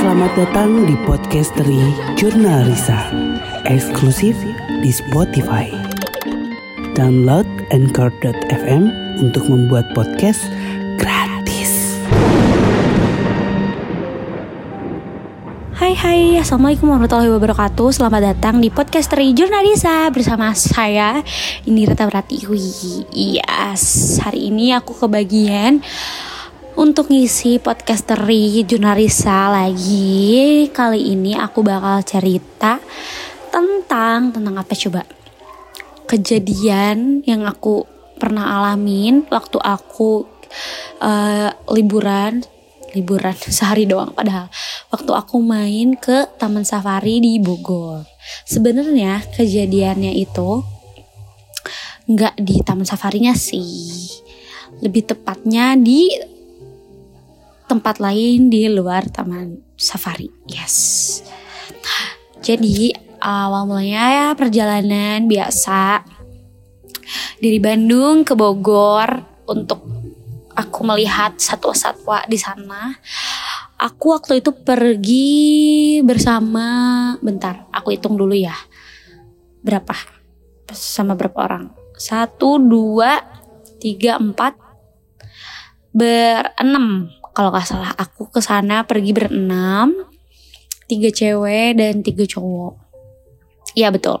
Selamat datang di Podcastery Jurnal Risa Eksklusif di Spotify. Download Anchor.fm untuk membuat podcast gratis. Hai hai, Assalamualaikum warahmatullahi wabarakatuh. Selamat datang di Podcastery Jurnalisa Bersama saya, Indira Pratiwi Yes, hari ini aku kebagian untuk ngisi podcastery Jurnalisa lagi Kali ini aku bakal cerita tentang, tentang apa coba? Kejadian yang aku pernah alamin waktu aku uh, liburan liburan sehari doang padahal waktu aku main ke Taman Safari di Bogor. Sebenarnya kejadiannya itu nggak di Taman Safarinya sih. Lebih tepatnya di tempat lain di luar Taman Safari. Yes. Jadi awal mulanya ya perjalanan biasa dari Bandung ke Bogor untuk aku melihat satwa-satwa di sana. Aku waktu itu pergi bersama bentar, aku hitung dulu ya. Berapa? Sama berapa orang? Satu, dua, tiga, empat, berenam. Kalau nggak salah, aku ke sana pergi berenam, tiga cewek dan tiga cowok. Iya betul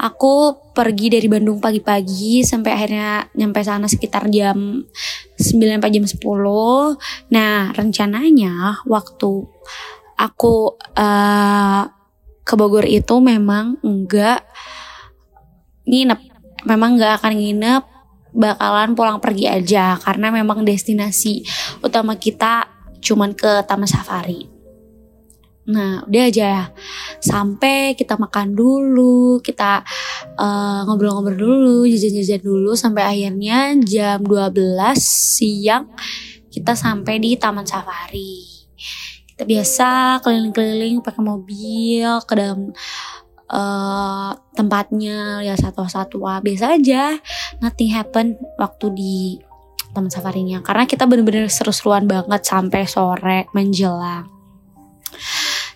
aku pergi dari Bandung pagi-pagi sampai akhirnya nyampe sana sekitar jam 9 sampai jam 10. Nah, rencananya waktu aku uh, ke Bogor itu memang enggak nginep. Memang enggak akan nginep, bakalan pulang pergi aja karena memang destinasi utama kita cuman ke Taman Safari. Nah, udah aja ya. Sampai kita makan dulu, kita ngobrol ngobrol-ngobrol dulu, jajan-jajan dulu sampai akhirnya jam 12 siang kita sampai di Taman Safari. Kita biasa keliling-keliling pakai mobil ke dalam uh, tempatnya lihat satwa-satwa biasa aja. Nothing happen waktu di Taman Safarinya karena kita bener-bener seru-seruan banget sampai sore menjelang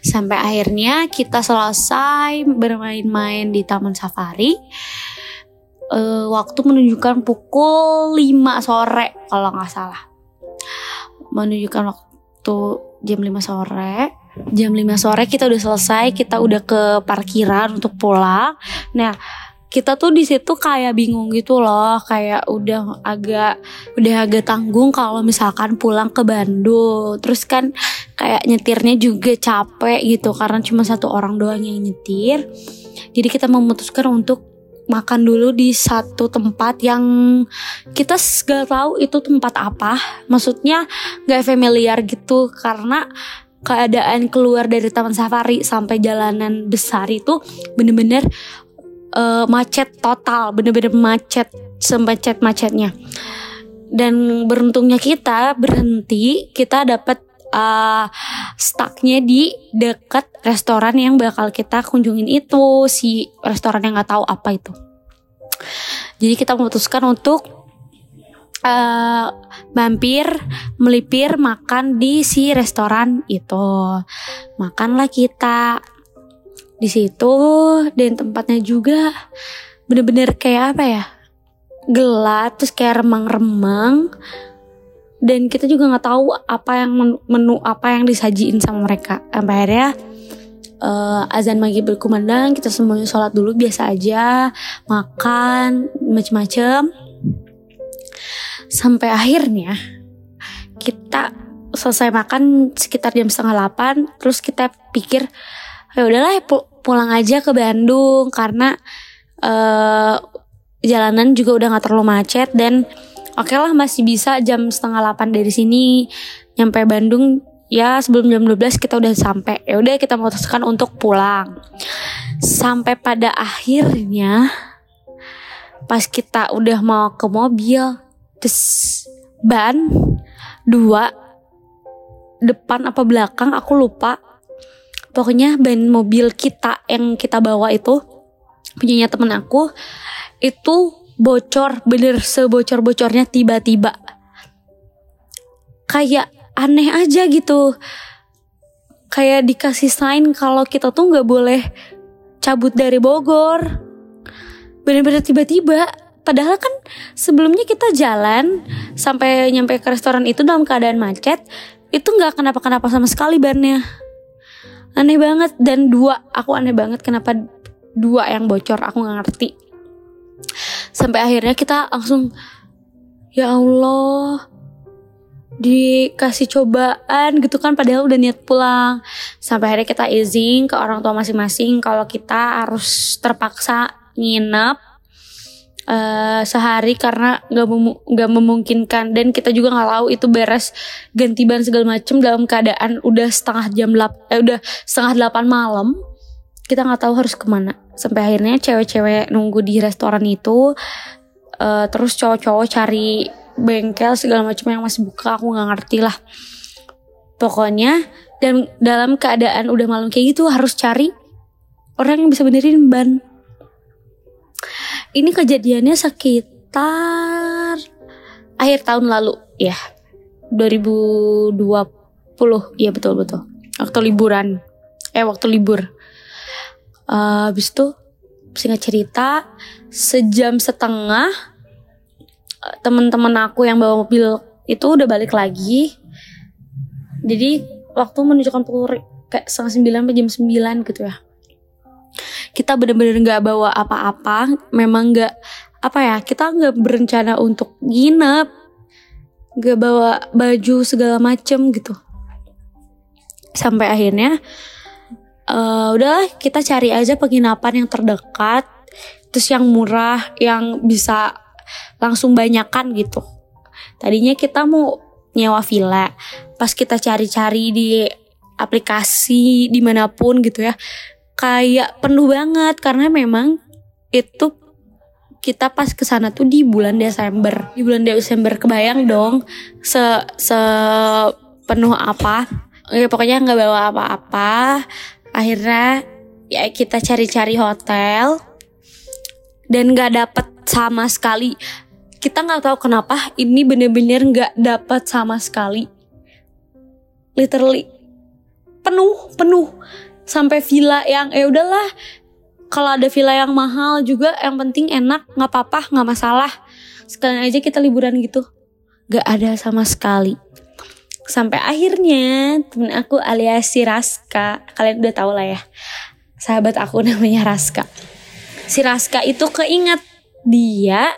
sampai akhirnya kita selesai bermain-main di Taman Safari. Uh, waktu menunjukkan pukul 5 sore kalau nggak salah. Menunjukkan waktu jam 5 sore. Jam 5 sore kita udah selesai, kita udah ke parkiran untuk pulang. Nah, kita tuh di situ kayak bingung gitu loh kayak udah agak udah agak tanggung kalau misalkan pulang ke Bandung. Terus kan kayak nyetirnya juga capek gitu karena cuma satu orang doang yang nyetir. Jadi kita memutuskan untuk makan dulu di satu tempat yang kita gak tahu itu tempat apa. Maksudnya gak familiar gitu karena keadaan keluar dari taman safari sampai jalanan besar itu bener-bener uh, macet total, bener-bener macet semacet macetnya. Dan beruntungnya kita berhenti, kita dapat uh, stucknya di dekat restoran yang bakal kita kunjungin itu si restoran yang nggak tahu apa itu. Jadi kita memutuskan untuk uh, mampir, melipir, makan di si restoran itu. Makanlah kita. Di situ dan tempatnya juga bener-bener kayak apa ya? Gelap terus kayak remang-remang. Dan kita juga nggak tahu apa yang menu apa yang disajiin sama mereka. Sampai akhirnya uh, azan maghrib berkumandang kita semuanya sholat dulu biasa aja. Makan macem-macem sampai akhirnya kita selesai makan sekitar jam setengah delapan terus kita pikir ya udahlah pulang aja ke Bandung karena uh, jalanan juga udah nggak terlalu macet dan oke okay lah masih bisa jam setengah 8 dari sini nyampe Bandung. Ya sebelum jam 12 kita udah sampai ya udah kita memutuskan untuk pulang. Sampai pada akhirnya pas kita udah mau ke mobil terus ban dua depan apa belakang aku lupa. Pokoknya ban mobil kita yang kita bawa itu punyanya temen aku itu bocor bener sebocor-bocornya tiba-tiba. Kayak aneh aja gitu. Kayak dikasih sign kalau kita tuh nggak boleh cabut dari Bogor. Bener-bener tiba-tiba padahal kan sebelumnya kita jalan sampai nyampe ke restoran itu dalam keadaan macet itu nggak kenapa-kenapa sama sekali bannya aneh banget dan dua aku aneh banget kenapa dua yang bocor aku nggak ngerti. Sampai akhirnya kita langsung ya Allah dikasih cobaan gitu kan padahal udah niat pulang. Sampai akhirnya kita izin ke orang tua masing-masing kalau kita harus terpaksa nginep uh, sehari karena nggak nggak memungkinkan. Dan kita juga nggak tahu itu beres ganti ban segala macem dalam keadaan udah setengah jam lap eh udah setengah delapan malam. Kita nggak tahu harus ke mana. Sampai akhirnya cewek-cewek nunggu di restoran itu uh, terus cowok-cowok cari bengkel segala macam yang masih buka aku nggak ngerti lah. Pokoknya dan dalam keadaan udah malam kayak gitu harus cari orang yang bisa benerin ban ini kejadiannya sekitar akhir tahun lalu ya. 2020 iya betul betul. Waktu liburan. Eh waktu libur. Uh, habis itu singkat cerita sejam setengah teman-teman aku yang bawa mobil itu udah balik lagi. Jadi waktu menunjukkan pukul kayak setengah sembilan jam sembilan gitu ya kita bener-bener nggak -bener bawa apa-apa memang nggak apa ya kita nggak berencana untuk nginep nggak bawa baju segala macem gitu sampai akhirnya uh, udahlah kita cari aja penginapan yang terdekat terus yang murah yang bisa langsung banyakan gitu. Tadinya kita mau nyewa villa, pas kita cari-cari di aplikasi di mana pun gitu ya, kayak penuh banget karena memang itu kita pas ke sana tuh di bulan Desember. Di bulan Desember kebayang dong se se penuh apa. Ya, pokoknya nggak bawa apa-apa. Akhirnya ya kita cari-cari hotel dan nggak dapet sama sekali kita nggak tahu kenapa ini bener-bener nggak dapat sama sekali literally penuh penuh sampai villa yang ya udahlah. Kalau ada villa yang mahal juga yang penting enak nggak apa-apa nggak masalah. Sekalian aja kita liburan gitu. Nggak ada sama sekali. Sampai akhirnya temen aku alias si Raska kalian udah tau lah ya. Sahabat aku namanya Raska. Si Raska itu keinget dia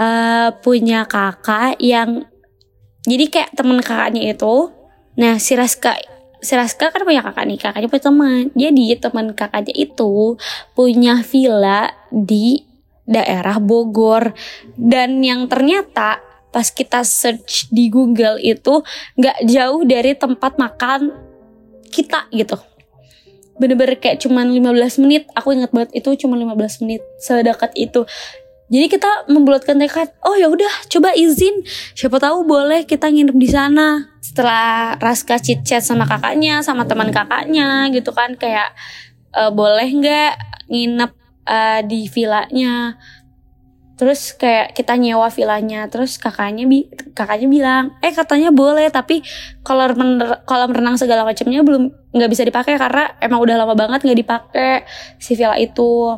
uh, punya kakak yang jadi kayak temen kakaknya itu. Nah si Raska si Raska kan punya kakak nih kakaknya punya teman. Jadi teman kakaknya itu punya villa di daerah Bogor. Dan yang ternyata pas kita search di Google itu nggak jauh dari tempat makan kita gitu. Bener-bener kayak cuman 15 menit. Aku ingat banget itu cuma 15 menit sedekat itu jadi kita membulatkan tekad, oh ya udah coba izin, siapa tahu boleh kita nginep di sana. Setelah Raska chit chat sama kakaknya, sama teman kakaknya gitu kan kayak e, boleh nggak nginep uh, di villanya. Terus kayak kita nyewa villanya, terus kakaknya bi kakaknya bilang, eh katanya boleh tapi kolam kolam renang segala macamnya belum nggak bisa dipakai karena emang udah lama banget nggak dipakai si villa itu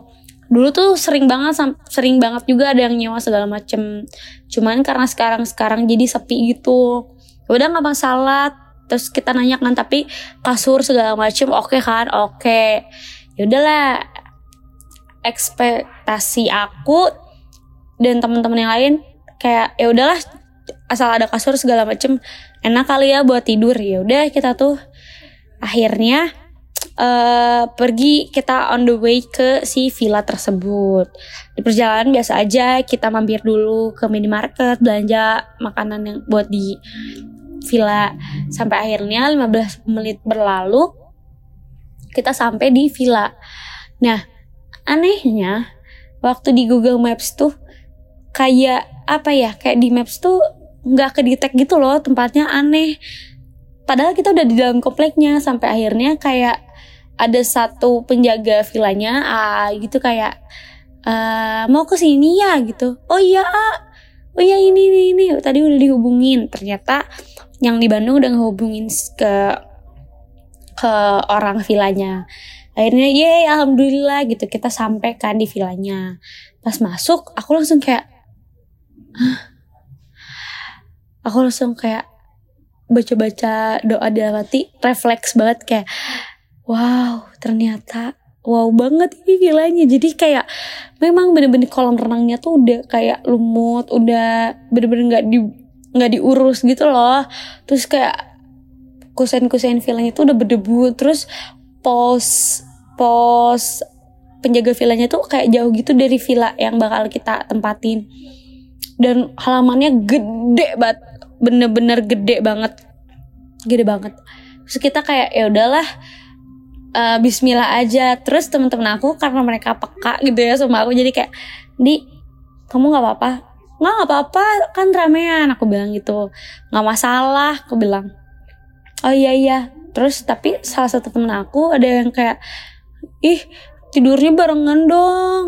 dulu tuh sering banget sering banget juga ada yang nyewa segala macem. Cuman karena sekarang sekarang jadi sepi gitu. Ya udah nggak masalah. Terus kita nanya kan tapi kasur segala macem oke okay kan? Oke. Okay. ya udahlah. Ekspektasi aku dan teman-teman yang lain kayak ya udahlah asal ada kasur segala macem enak kali ya buat tidur. Ya udah kita tuh akhirnya uh, pergi kita on the way ke si villa tersebut. Di perjalanan biasa aja kita mampir dulu ke minimarket belanja makanan yang buat di villa sampai akhirnya 15 menit berlalu kita sampai di villa. Nah, anehnya waktu di Google Maps tuh kayak apa ya? Kayak di Maps tuh nggak kedetek gitu loh tempatnya aneh. Padahal kita udah di dalam kompleknya sampai akhirnya kayak ada satu penjaga villanya ah, gitu kayak uh, mau ke sini ya? gitu. Oh iya ah. oh iya ini ini ini. Tadi udah dihubungin. Ternyata yang di Bandung udah ngehubungin ke ke orang villanya. Akhirnya ye alhamdulillah gitu. Kita sampai kan di villanya. Pas masuk aku langsung kayak Hah? aku langsung kayak baca-baca doa dalam hati refleks banget kayak wow ternyata wow banget ini villanya. Jadi kayak memang bener-bener kolam renangnya tuh udah kayak lumut udah bener-bener nggak di nggak diurus gitu loh. Terus kayak kusen-kusen villanya tuh udah berdebu. Terus pos pos penjaga villanya tuh kayak jauh gitu dari villa yang bakal kita tempatin. Dan halamannya gede banget bener-bener gede banget. Gede banget. Terus kita kayak ya udahlah uh, Bismillah aja. Terus temen-temen aku karena mereka peka gitu ya sama aku jadi kayak di kamu nggak apa-apa? Nggak nggak apa-apa kan ramean. Aku bilang gitu. Nggak masalah aku bilang. Oh iya iya. Terus tapi salah satu temen aku ada yang kayak ih tidurnya barengan dong.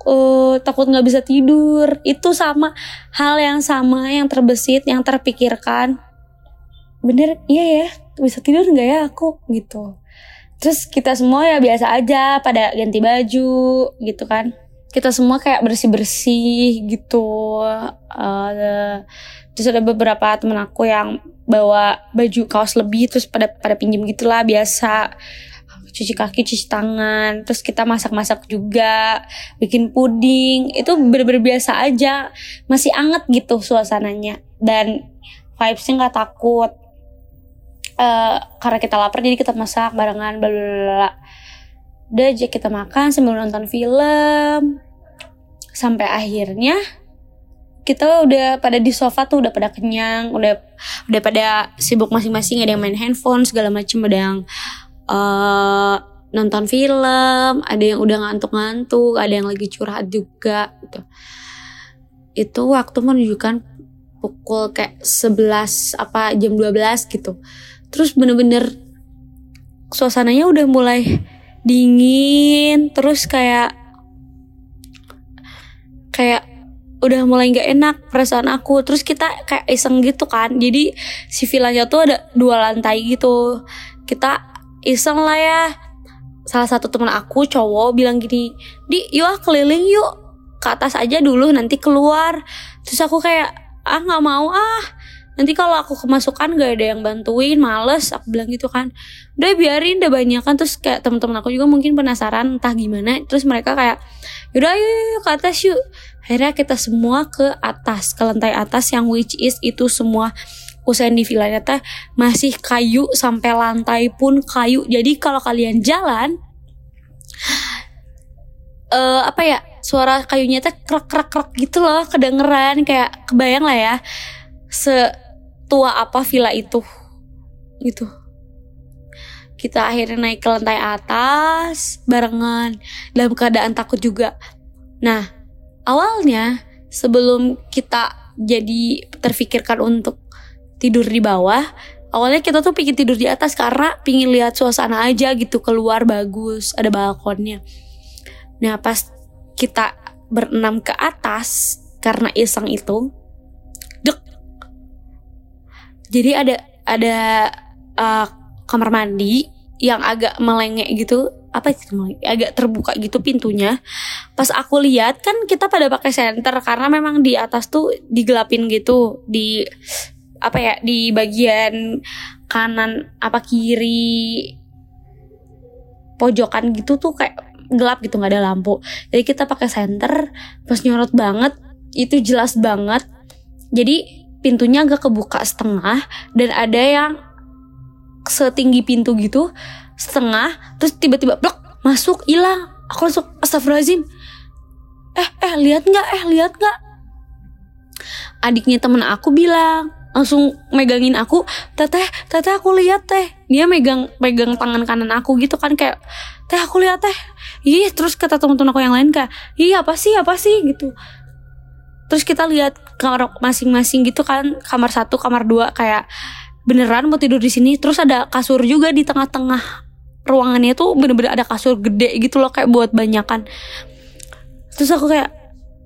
Uh, takut nggak bisa tidur. Itu sama hal yang sama yang terbesit yang terpikirkan. Bener iya ya bisa tidur nggak ya aku? Gitu terus kita semua ya biasa aja pada ganti baju gitu kan. Kita semua kayak bersih bersih gitu. Uh, terus ada beberapa temen aku yang bawa baju kaos lebih terus pada pada pinjam gitulah biasa. Cuci kaki cuci tangan terus kita masak-masak juga bikin puding. Itu bener-bener biasa aja. Masih anget gitu suasananya. Dan vibesnya nggak takut uh, karena kita lapar jadi kita masak barengan bla bla bla udah aja kita makan sambil nonton film. Sampai akhirnya kita udah pada di sofa tuh udah pada kenyang udah udah pada sibuk masing-masing ada yang main handphone segala macam ada yang uh, nonton film ada yang udah ngantuk-ngantuk ada yang lagi curhat juga gitu. Itu waktu menunjukkan pukul kayak 11 apa jam 12 gitu terus bener-bener suasananya udah mulai dingin terus kayak kayak udah mulai nggak enak perasaan aku. Terus kita kayak iseng gitu kan. Jadi si villanya tuh ada dua lantai gitu. Kita iseng lah ya. Salah satu teman aku cowok bilang gini di yuk ah keliling yuk. Ke atas aja dulu nanti keluar. Terus aku kayak ah nggak mau ah nanti kalau aku kemasukan gak ada yang bantuin males aku bilang gitu kan. Udah biarin udah banyak kan. Terus kayak temen-temen aku juga mungkin penasaran entah gimana. Terus mereka kayak yaudah yuk, yuk ke atas yuk. Akhirnya kita semua ke atas ke lantai atas yang which is itu semua kusen di villanya teh masih kayu sampai lantai pun kayu. Jadi kalau kalian jalan uh, apa ya suara kayunya teh krek krek krek gitu loh kedengeran. Kayak kebayang lah ya se tua apa villa itu? Gitu. Kita akhirnya naik ke lantai atas barengan dalam keadaan takut juga. Nah awalnya sebelum kita jadi terfikirkan untuk tidur di bawah awalnya kita tuh pingin tidur di atas karena pingin lihat suasana aja gitu keluar bagus ada balkonnya. Nah pas kita berenam ke atas karena iseng itu jadi ada ada uh, kamar mandi yang agak melengek gitu. Apa itu agak terbuka gitu pintunya. Pas aku lihat kan kita pada pakai senter karena memang di atas tuh digelapin gitu. Di apa ya di bagian kanan apa kiri pojokan gitu tuh kayak gelap gitu nggak ada lampu. Jadi kita pakai senter pas nyorot banget itu jelas banget. Jadi pintunya agak kebuka setengah dan ada yang setinggi pintu gitu setengah terus tiba-tiba blok masuk hilang. Aku langsung astagfirullahaladzim. Eh eh lihat nggak? Eh lihat nggak? Adiknya temen aku bilang langsung megangin aku teteh teteh aku lihat teh. Dia megang megang tangan kanan aku gitu kan kayak teh aku lihat teh. Ih terus kata teman-teman aku yang lain kayak iya apa sih apa sih? gitu. Terus kita lihat kamar masing-masing gitu kan kamar satu kamar dua kayak beneran mau tidur di sini. Terus ada kasur juga di tengah-tengah ruangannya tuh bener-bener ada kasur gede gitu loh kayak buat banyakan. Terus aku kayak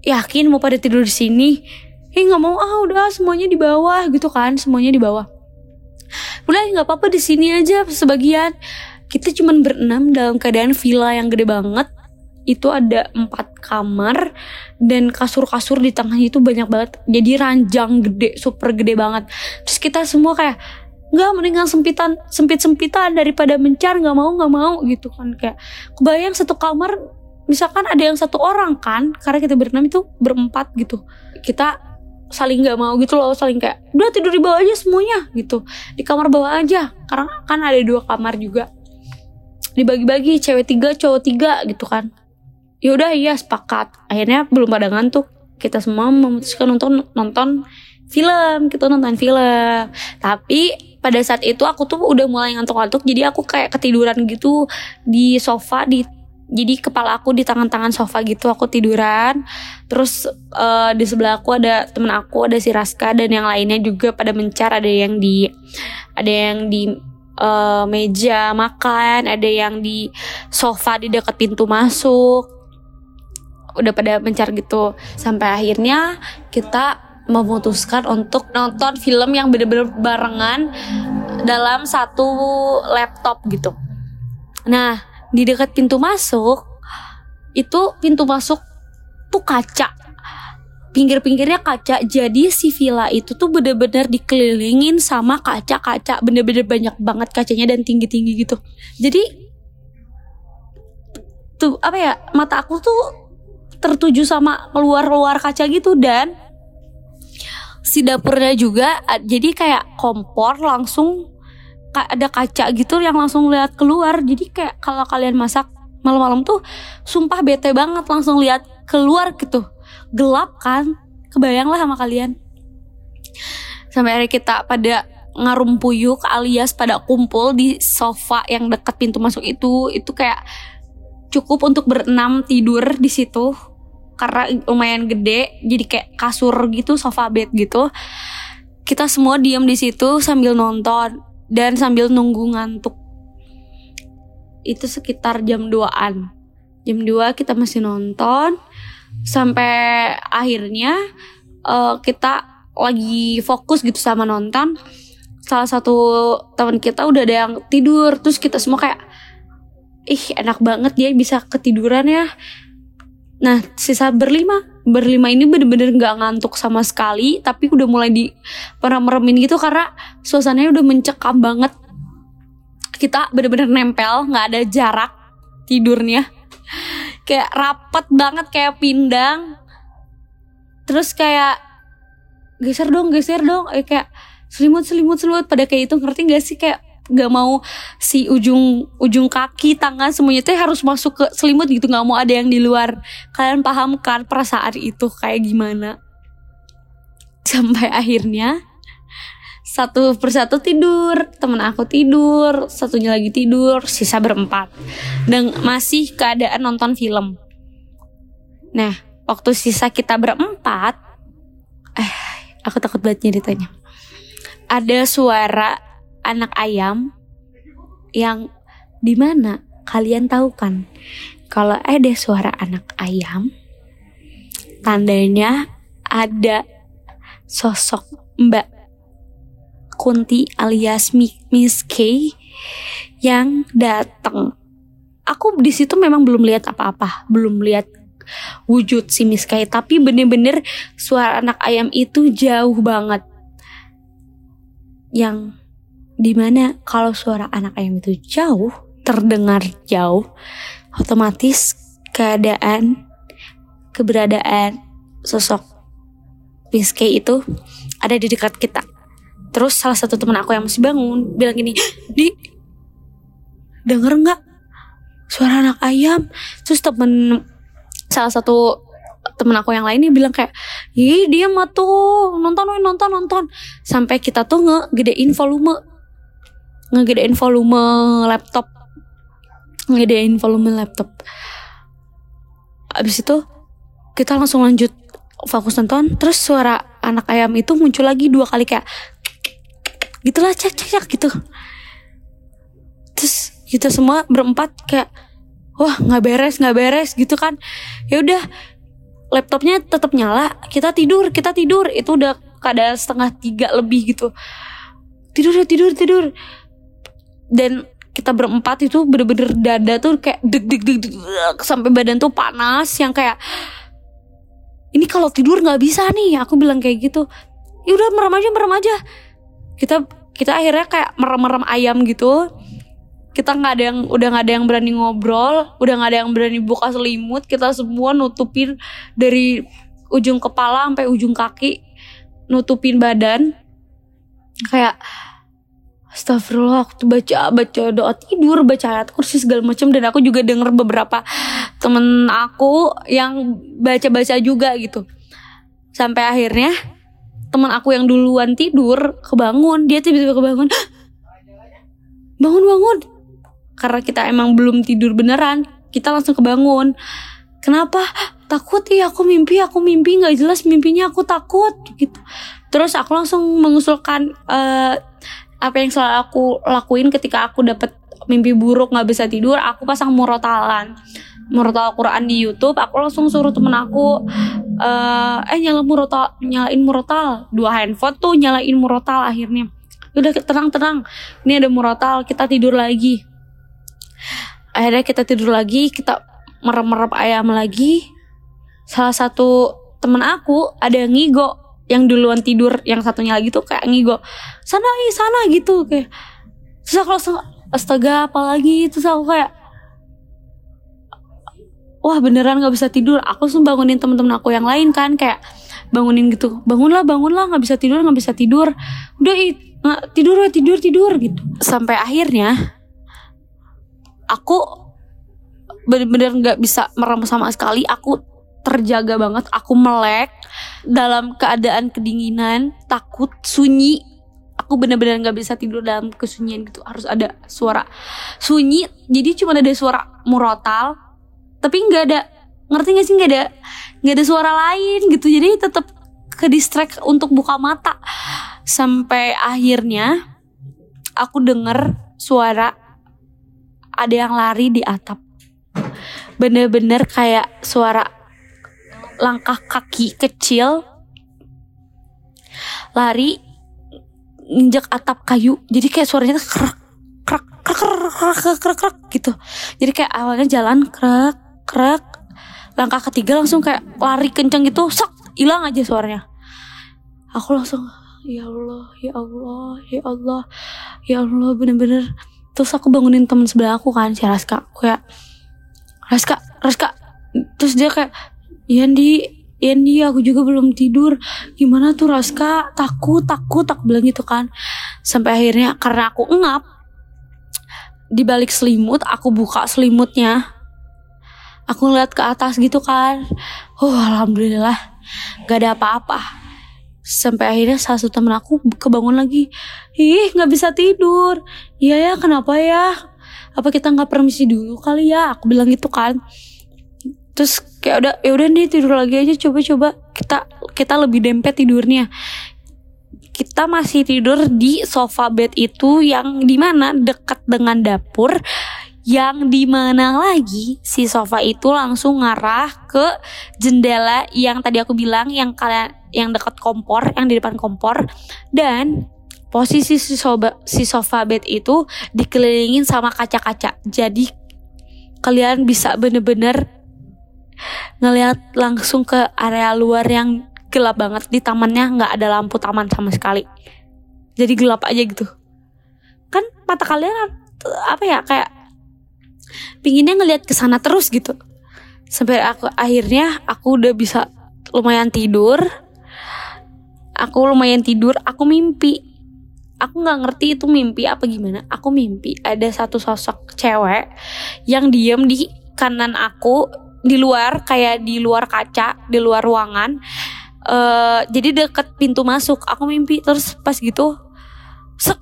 yakin mau pada tidur di sini. Eh nggak mau. Ah udah semuanya di bawah gitu kan semuanya di bawah. Udah nggak apa-apa di sini aja sebagian. Kita cuman berenam dalam keadaan villa yang gede banget itu ada empat kamar dan kasur-kasur di tengahnya itu banyak banget. Jadi ranjang gede super gede banget. Terus kita semua kayak nggak mendingan sempitan sempit sempitan daripada mencar nggak mau nggak mau gitu kan. Kayak kebayang satu kamar misalkan ada yang satu orang kan karena kita berenam itu berempat gitu. Kita saling nggak mau gitu loh saling kayak udah tidur di bawah aja semuanya gitu. Di kamar bawah aja karena kan ada dua kamar juga. Dibagi-bagi cewek tiga cowok tiga gitu kan ya udah iya sepakat. Akhirnya belum pada ngantuk. Kita semua memutuskan untuk nonton film kita nonton film. Tapi pada saat itu aku tuh udah mulai ngantuk-ngantuk jadi aku kayak ketiduran gitu di sofa di jadi kepala aku di tangan-tangan sofa gitu aku tiduran. Terus uh, di sebelah aku ada temen aku ada si Raska dan yang lainnya juga pada mencar. Ada yang di ada yang di uh, meja makan ada yang di sofa di dekat pintu masuk udah pada mencar gitu sampai akhirnya kita memutuskan untuk nonton film yang bener-bener barengan dalam satu laptop gitu. Nah, di dekat pintu masuk itu pintu masuk tuh kaca. Pinggir-pinggirnya kaca. Jadi si villa itu tuh bener-bener dikelilingin sama kaca-kaca. Bener-bener banyak banget kacanya dan tinggi-tinggi gitu. Jadi tuh apa ya mata aku tuh tertuju sama keluar-luar kaca gitu dan. Si dapurnya juga jadi kayak kompor langsung ada kaca gitu yang langsung lihat keluar. Jadi kayak kalau kalian masak malam-malam tuh sumpah bete banget langsung lihat keluar gitu. Gelap kan? Kebayang lah sama kalian. Sampai hari kita pada ngarumpuyuk alias pada kumpul di sofa yang dekat pintu masuk itu. Itu kayak cukup untuk berenam tidur di situ karena lumayan gede jadi kayak kasur gitu sofa bed gitu. Kita semua diam di situ sambil nonton dan sambil nunggu ngantuk. Itu sekitar jam 2an jam 2 kita masih nonton sampai akhirnya uh, kita lagi fokus gitu sama nonton. Salah satu teman kita udah ada yang tidur terus kita semua kayak ih enak banget dia bisa ketiduran ya Nah, sisa berlima, berlima ini bener-bener gak ngantuk sama sekali, tapi udah mulai di pernah meremin gitu karena suasananya udah mencekam banget. Kita bener-bener nempel, gak ada jarak tidurnya. Kayak rapet banget kayak pindang. Terus kayak geser dong, geser dong, eh, kayak selimut selimut selimut pada kayak itu ngerti gak sih kayak gak mau si ujung ujung kaki tangan semuanya teh harus masuk ke selimut gitu. Nggak mau ada yang di luar. Kalian paham kan perasaan itu kayak gimana? Sampai akhirnya satu persatu tidur temen aku tidur satunya lagi tidur sisa berempat. Dan masih keadaan nonton film. Nah waktu sisa kita berempat eh aku takut banget ceritanya. Ada suara anak ayam yang di mana kalian tahu kan kalau ada suara anak ayam tandanya ada sosok Mbak Kunti alias Miss K yang datang. Aku di situ memang belum lihat apa-apa, belum lihat wujud si Miss K, tapi bener-bener suara anak ayam itu jauh banget. Yang Di mana kalau suara anak ayam itu jauh, terdengar jauh, otomatis keadaan, keberadaan sosok Pinske itu ada di dekat kita. Terus salah satu teman aku yang masih bangun bilang gini, di denger nggak suara anak ayam? Terus temen salah satu temen aku yang lainnya bilang kayak ih dia mah tuh nonton nonton nonton sampai kita tuh ngegedein volume ngegedein volume laptop. Ngegedein volume laptop. Abis itu kita langsung lanjut. Fokus nonton terus suara anak ayam itu muncul lagi dua kali kayak gitulah cek cek cek gitu. Terus kita semua berempat kayak wah nggak beres nggak beres gitu kan. Ya udah laptopnya tetap nyala kita tidur kita tidur. Itu udah keadaan setengah tiga lebih gitu. Tidur tidur tidur dan kita berempat itu bener-bener dada tuh kayak deg deg deg deg sampai badan tuh panas yang kayak ini kalau tidur nggak bisa nih. Aku bilang kayak gitu. Ya udah merem aja merem aja. Kita kita akhirnya kayak merem-merem ayam gitu. Kita nggak ada yang udah nggak ada yang berani ngobrol udah nggak ada yang berani buka selimut kita semua nutupin dari ujung kepala sampai ujung kaki nutupin badan. Kayak Astagfirullah tuh baca baca doa tidur baca ayat kursi segala macam. Dan aku juga denger beberapa temen aku yang baca-baca juga gitu. Sampai akhirnya teman aku yang duluan tidur kebangun. Dia tiba-tiba kebangun. Bangun bangun. Karena kita emang belum tidur beneran kita langsung kebangun. Kenapa? Takut? Ya aku mimpi aku mimpi. Nggak jelas mimpinya aku takut gitu. Terus aku langsung mengusulkan uh, apa yang selalu aku lakuin ketika aku dapat mimpi buruk nggak bisa tidur aku pasang murotalan. Murotal Quran di YouTube aku langsung suruh temen aku uh, eh nyala murotal nyalain murotal. Dua handphone tuh nyalain murotal akhirnya. Udah tenang tenang ini ada murotal kita tidur lagi. Akhirnya kita tidur lagi kita merem-merem ayam lagi. Salah satu temen aku ada yang ngigo yang duluan tidur yang satunya lagi tuh kayak ngigo sana ih sana gitu kayak terus aku langsung astaga apalagi terus aku kayak wah beneran nggak bisa tidur. Aku langsung bangunin temen-temen aku yang lain kan kayak bangunin gitu bangunlah bangunlah nggak bisa tidur nggak bisa tidur. Udah nggak tidur tidur tidur gitu. Sampai akhirnya aku bener-bener nggak bisa merem sama sekali. Aku terjaga banget aku melek dalam keadaan kedinginan takut sunyi. Aku bener-bener nggak bisa tidur dalam kesunyian gitu. Harus ada suara sunyi. Jadi cuma ada suara murotal tapi nggak ada ngerti gak sih nggak ada nggak ada suara lain gitu. Jadi tetap ke distract untuk buka mata. Sampai akhirnya aku denger suara ada yang lari di atap. Bener-bener kayak suara langkah kaki kecil lari injak atap kayu. Jadi kayak suaranya krek krek krek krek krek krek krek gitu. Jadi kayak awalnya jalan krek krek langkah ketiga langsung kayak lari kenceng gitu sok hilang aja suaranya. Aku langsung ya Allah ya Allah ya Allah ya Allah. Bener-bener terus aku bangunin temen sebelah aku kan si Raska. Kayak Raska Raska. Terus dia kayak Yandi Yandi aku juga belum tidur. Gimana tuh Raska? Takut takut. Tak bilang gitu kan. Sampai akhirnya karena aku ngap di balik selimut aku buka selimutnya. Aku ngeliat ke atas gitu kan. Oh alhamdulillah. Gak ada apa-apa. Sampai akhirnya salah satu temen aku kebangun lagi. Ih nggak bisa tidur. Iya ya kenapa ya? Apa kita nggak permisi dulu kali ya? Aku bilang gitu kan terus kayak udah ya udah nih tidur lagi aja coba-coba. Kita kita lebih dempet tidurnya. Kita masih tidur di sofa bed itu yang di mana dekat dengan dapur yang di mana lagi si sofa itu langsung ngarah ke jendela yang tadi aku bilang yang kalian yang dekat kompor yang di depan kompor. Dan posisi si sofa si sofa bed itu dikelilingin sama kaca-kaca. Jadi kalian bisa bener-bener ngelihat langsung ke area luar yang gelap banget di tamannya nggak ada lampu taman sama sekali. Jadi gelap aja gitu. Kan mata kalian apa ya kayak pinginnya ngelihat ke sana terus gitu. Sampai aku akhirnya aku udah bisa lumayan tidur. Aku lumayan tidur aku mimpi. Aku nggak ngerti itu mimpi apa gimana. Aku mimpi ada satu sosok cewek yang diem di kanan aku di luar kayak di luar kaca di luar ruangan uh, jadi deket pintu masuk. Aku mimpi terus pas gitu sek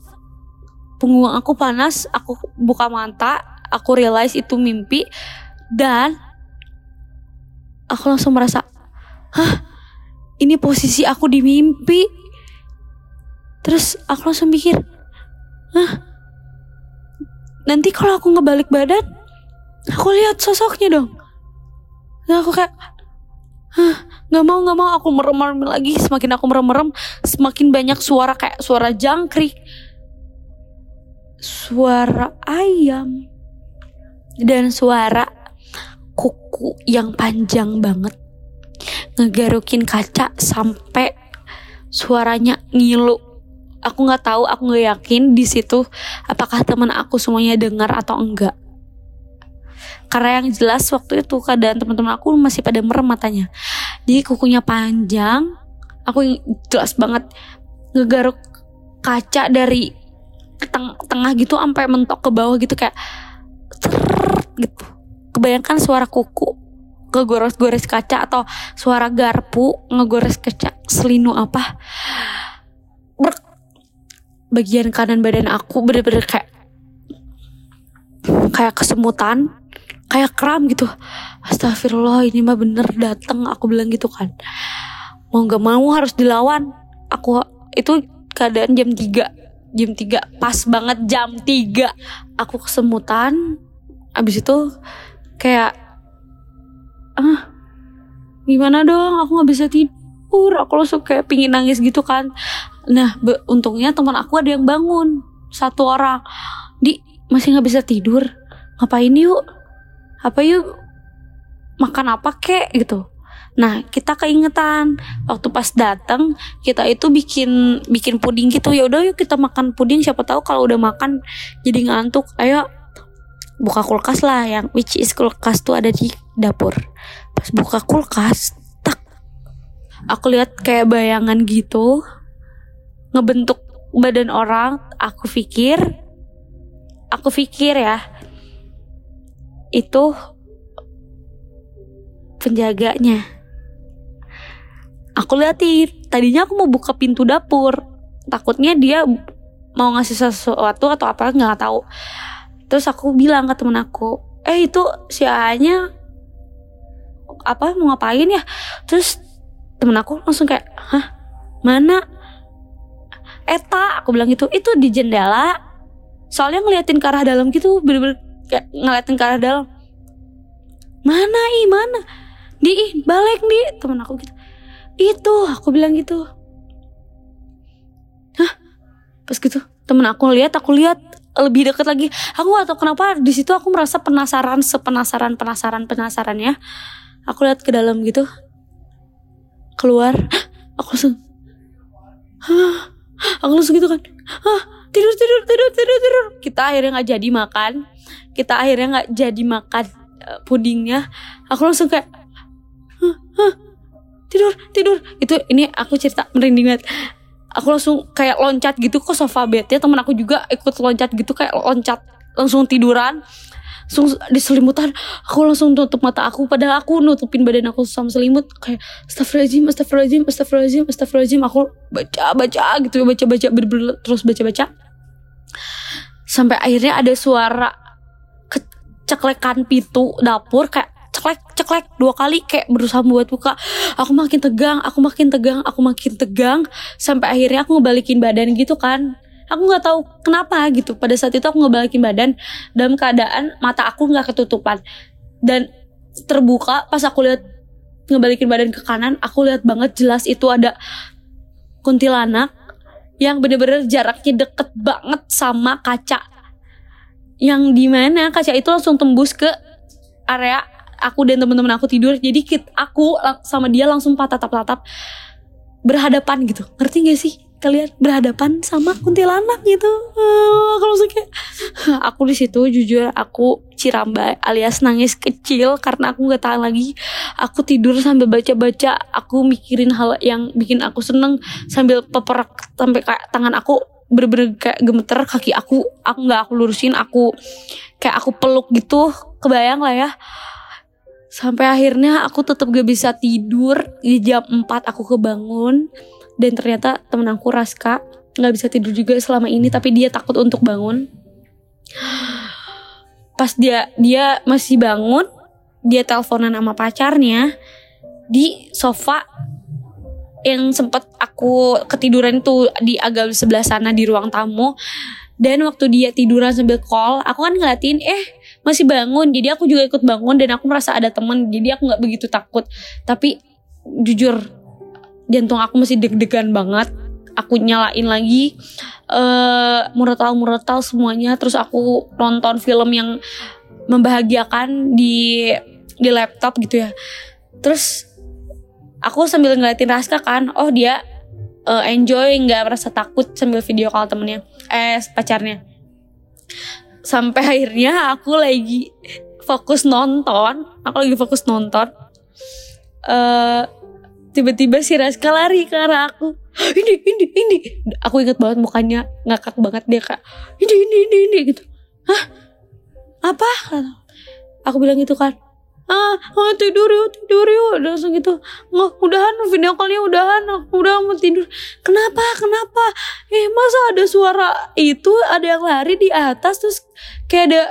punggung aku panas aku buka mata aku realize itu mimpi dan aku langsung merasa hah ini posisi aku di mimpi. Terus aku langsung mikir hah nanti kalau aku ngebalik badan aku lihat sosoknya dong Nah aku kayak nggak mau nggak mau aku merem-merem lagi. Semakin aku merem-merem semakin banyak suara kayak suara jangkrik suara ayam dan suara kuku yang panjang banget ngegarukin kaca sampai suaranya ngilu. Aku nggak tahu aku nggak yakin di situ apakah teman aku semuanya dengar atau enggak karena yang jelas waktu itu keadaan teman-teman aku masih pada merem matanya. Jadi kukunya panjang aku jelas banget ngegaruk kaca dari teng tengah gitu sampai mentok ke bawah gitu kayak gitu. Kebayangkan suara kuku ngegores-gores kaca atau suara garpu ngegores kaca selinu apa? Ber bagian kanan badan aku bener-bener kayak kayak kesemutan kayak kram gitu. Astagfirullah ini mah bener dateng. Aku bilang gitu kan. Mau nggak mau harus dilawan. Aku itu keadaan jam 3 jam 3 pas banget jam 3 aku kesemutan. Abis itu kayak ah gimana dong? Aku nggak bisa tidur. Aku langsung kayak pingin nangis gitu kan. Nah untungnya teman aku ada yang bangun. Satu orang. Di masih nggak bisa tidur? Ngapain yuk apa yuk? Makan apa kek? Gitu. Nah kita keingetan. Waktu pas datang kita itu bikin bikin puding gitu. Ya udah yuk kita makan puding. Siapa tahu kalau udah makan jadi ngantuk. Ayo buka kulkas lah yang which is kulkas tuh ada di dapur. Pas buka kulkas tak. Aku lihat kayak bayangan gitu. Ngebentuk badan orang. Aku pikir aku pikir ya itu penjaganya. Aku liatin tadinya aku mau buka pintu dapur. Takutnya dia mau ngasih sesuatu atau apa nggak tahu. Terus aku bilang ke temen aku eh itu si A-nya apa mau ngapain ya? Terus temen aku langsung kayak hah? Mana? Eta aku bilang gitu. Itu di jendela. Soalnya ngeliatin ke arah dalam gitu bener-bener kayak ngeliatin ke arah dalam. Mana ih mana? Di balik di. Temen aku gitu. Itu aku bilang gitu. Hah? Pas gitu temen aku lihat aku lihat lebih deket lagi. Aku gak tau kenapa di situ aku merasa penasaran sepenasaran penasaran penasaran ya. Aku lihat ke dalam gitu. Keluar. Aku langsung aku langsung gitu kan. Hah tidur tidur tidur tidur tidur. Kita akhirnya nggak jadi makan. Kita akhirnya nggak jadi makan uh, pudingnya. Aku langsung kayak hah, tidur tidur. Itu ini aku cerita merinding banget. Aku langsung kayak loncat gitu ke sofa bednya. Teman aku juga ikut loncat gitu kayak loncat langsung tiduran langsung di selimutan aku langsung tutup mata aku padahal aku nutupin badan aku sama selimut. Kayak astagfirullahaladzim astagfirullahaladzim astagfirullahaladzim astagfirullahaladzim. Aku baca baca gitu baca baca ber -ber terus baca baca. Sampai akhirnya ada suara keceklekan pintu dapur kayak ceklek ceklek dua kali kayak berusaha buat buka aku makin tegang aku makin tegang aku makin tegang sampai akhirnya aku ngebalikin badan gitu kan aku nggak tahu kenapa gitu. Pada saat itu aku ngebalikin badan. Dalam keadaan mata aku nggak ketutupan. Dan terbuka pas aku lihat ngebalikin badan ke kanan aku lihat banget jelas itu ada kuntilanak yang bener-bener jaraknya deket banget sama kaca. Yang di mana kaca itu langsung tembus ke area aku dan teman-teman aku tidur. Jadi kit aku sama dia langsung patah-patah berhadapan gitu. Ngerti gak sih kalian berhadapan sama kuntilanak gitu. Uh, langsung kayak aku di situ jujur aku ciramba alias nangis kecil karena aku nggak tahan lagi. Aku tidur sambil baca-baca aku mikirin hal yang bikin aku seneng. Sambil peperak sampai kayak tangan aku bener-bener kayak gemeter kaki aku aku nggak aku lurusin aku kayak aku peluk gitu. Kebayang lah ya. Sampai akhirnya aku tetap gak bisa tidur. Di jam 4 aku kebangun dan ternyata temen aku Raska nggak bisa tidur juga selama ini tapi dia takut untuk bangun. Pas dia dia masih bangun dia teleponan sama pacarnya di sofa yang sempet aku ketiduran tuh di agak sebelah sana di ruang tamu. Dan waktu dia tiduran sambil call aku kan ngeliatin eh masih bangun. Jadi aku juga ikut bangun dan aku merasa ada teman jadi aku nggak begitu takut. Tapi jujur jantung aku masih deg-degan banget. Aku nyalain lagi uh, muretal muretal semuanya. Terus aku nonton film yang membahagiakan di di laptop gitu ya. Terus aku sambil ngeliatin Raska kan oh dia uh, enjoy nggak merasa takut sambil video call temennya eh pacarnya. Sampai akhirnya aku lagi fokus nonton aku lagi fokus nonton uh, tiba-tiba si Raska lari ke arah aku. Ini ini ini. Aku inget banget mukanya ngakak banget dia kak. Ini ini ini ini gitu. Hah? Apa? Aku bilang gitu kan. Ah oh, tidur yuk tidur yuk. Langsung gitu. Nggak udahan video callnya udahan. Udah mau tidur. Kenapa? Kenapa? Eh masa ada suara itu? Ada yang lari di atas terus kayak ada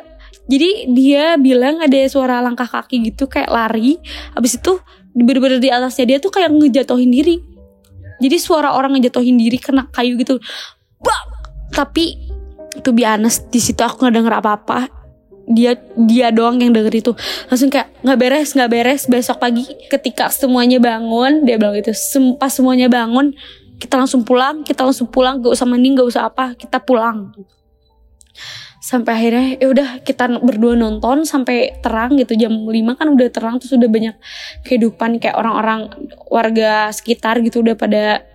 jadi dia bilang ada suara langkah kaki gitu kayak lari. Habis itu bener-bener di atasnya dia tuh kayak ngejatohin diri. Jadi suara orang ngejatohin diri kena kayu gitu. Bak! Tapi tuh biasa di situ aku nggak denger apa-apa. Dia dia doang yang denger itu. Langsung kayak nggak beres nggak beres. Besok pagi ketika semuanya bangun dia bilang gitu. Pas semuanya bangun kita langsung pulang kita langsung pulang. Gak usah mandi gak usah apa kita pulang sampai akhirnya ya udah kita berdua nonton sampai terang gitu. Jam 5 kan udah terang terus udah banyak kehidupan kayak orang-orang warga sekitar gitu udah pada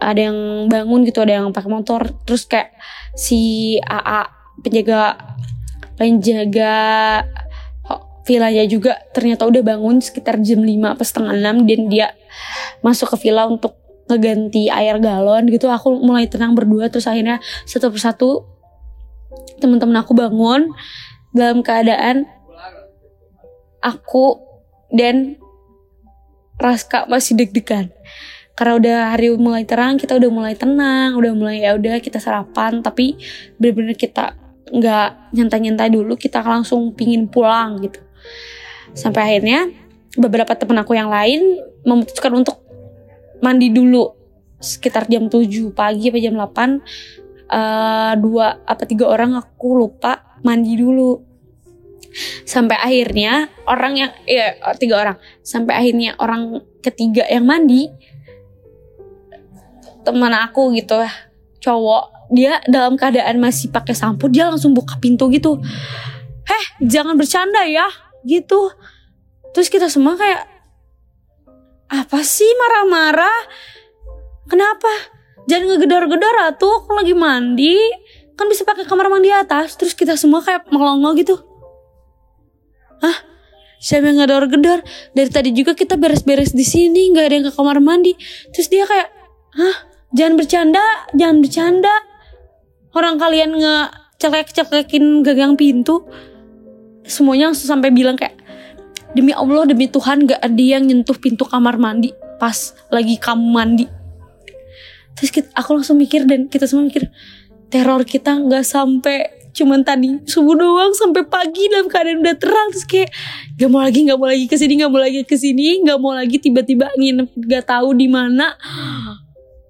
ada yang bangun gitu ada yang pakai motor. Terus kayak si AA penjaga penjaga villanya juga ternyata udah bangun sekitar jam 5 pas setengah 6 dan dia masuk ke villa untuk ngeganti air galon gitu. Aku mulai tenang berdua terus akhirnya satu persatu teman-teman aku bangun dalam keadaan aku dan Raska masih deg-degan. Karena udah hari mulai terang kita udah mulai tenang udah mulai ya udah kita sarapan tapi bener-bener kita nggak nyantai-nyantai dulu kita langsung pingin pulang gitu. Sampai akhirnya beberapa temen aku yang lain memutuskan untuk mandi dulu sekitar jam 7 pagi apa jam 8 eh, dua apa tiga orang aku lupa mandi dulu. Sampai akhirnya orang yang ya tiga orang. Sampai akhirnya orang ketiga yang mandi teman aku gitu cowok dia dalam keadaan masih pakai sampo dia langsung buka pintu gitu. Heh jangan bercanda ya gitu. Terus kita semua kayak apa sih marah-marah? Kenapa jangan ngegedor-gedor atuh aku lagi mandi kan bisa pakai kamar mandi atas terus kita semua kayak melongo gitu Hah? Siapa yang ngedor-gedor? Dari tadi juga kita beres-beres di sini, nggak ada yang ke kamar mandi. Terus dia kayak, hah? Jangan bercanda, jangan bercanda orang kalian nge celek-celekin gagang pintu semuanya langsung sampai bilang kayak demi Allah demi Tuhan gak ada yang nyentuh pintu kamar mandi pas lagi kamu mandi terus kita, aku langsung mikir dan kita semua mikir teror kita nggak sampai cuman tadi subuh doang sampai pagi dalam keadaan udah terang. Terus kayak gak mau lagi gak mau lagi ke sini gak mau lagi ke sini gak mau lagi tiba-tiba nginep gak tahu di mana.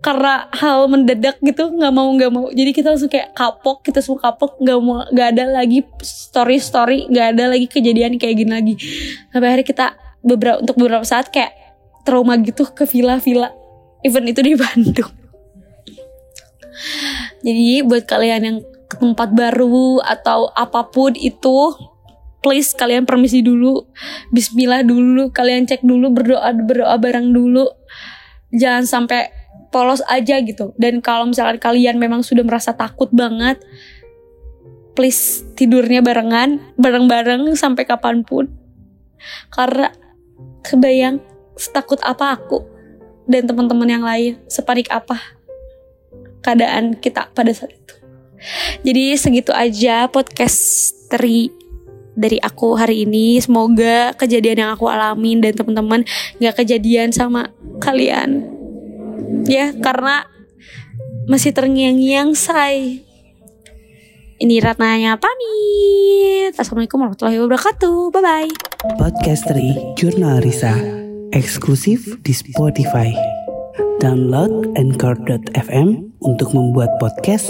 Karena hal mendadak gitu nggak mau nggak mau. Jadi kita langsung kayak kapok kita semua kapok nggak mau nggak ada lagi story story nggak ada lagi kejadian kayak gini lagi. Sampai akhirnya kita beberapa untuk beberapa saat kayak trauma gitu ke villa-villa. Event itu di Bandung jadi buat kalian yang ke tempat baru atau apa pun itu please kalian permisi dulu. Bismillah dulu. Kalian cek dulu berdoa berdoa bareng dulu. Jangan sampai polos aja gitu. Dan kalau misalkan kalian memang sudah merasa takut banget please tidurnya barengan bareng-bareng sampai kapan pun. Karena kebayang setakut apa aku dan teman-teman yang lain sepanik apa keadaan kita pada saat itu. Jadi segitu aja podcast teri dari aku hari ini. Semoga kejadian yang aku alamin dan teman-teman gak kejadian sama kalian. Ya karena masih terngiang-ngiang say. Ini Ratnanya pamit. Assalamualaikum warahmatullahi wabarakatuh. Bye bye Podcasteri Jurnal Risa Eksklusif di Spotify. Download Anchor.fm untuk membuat podcast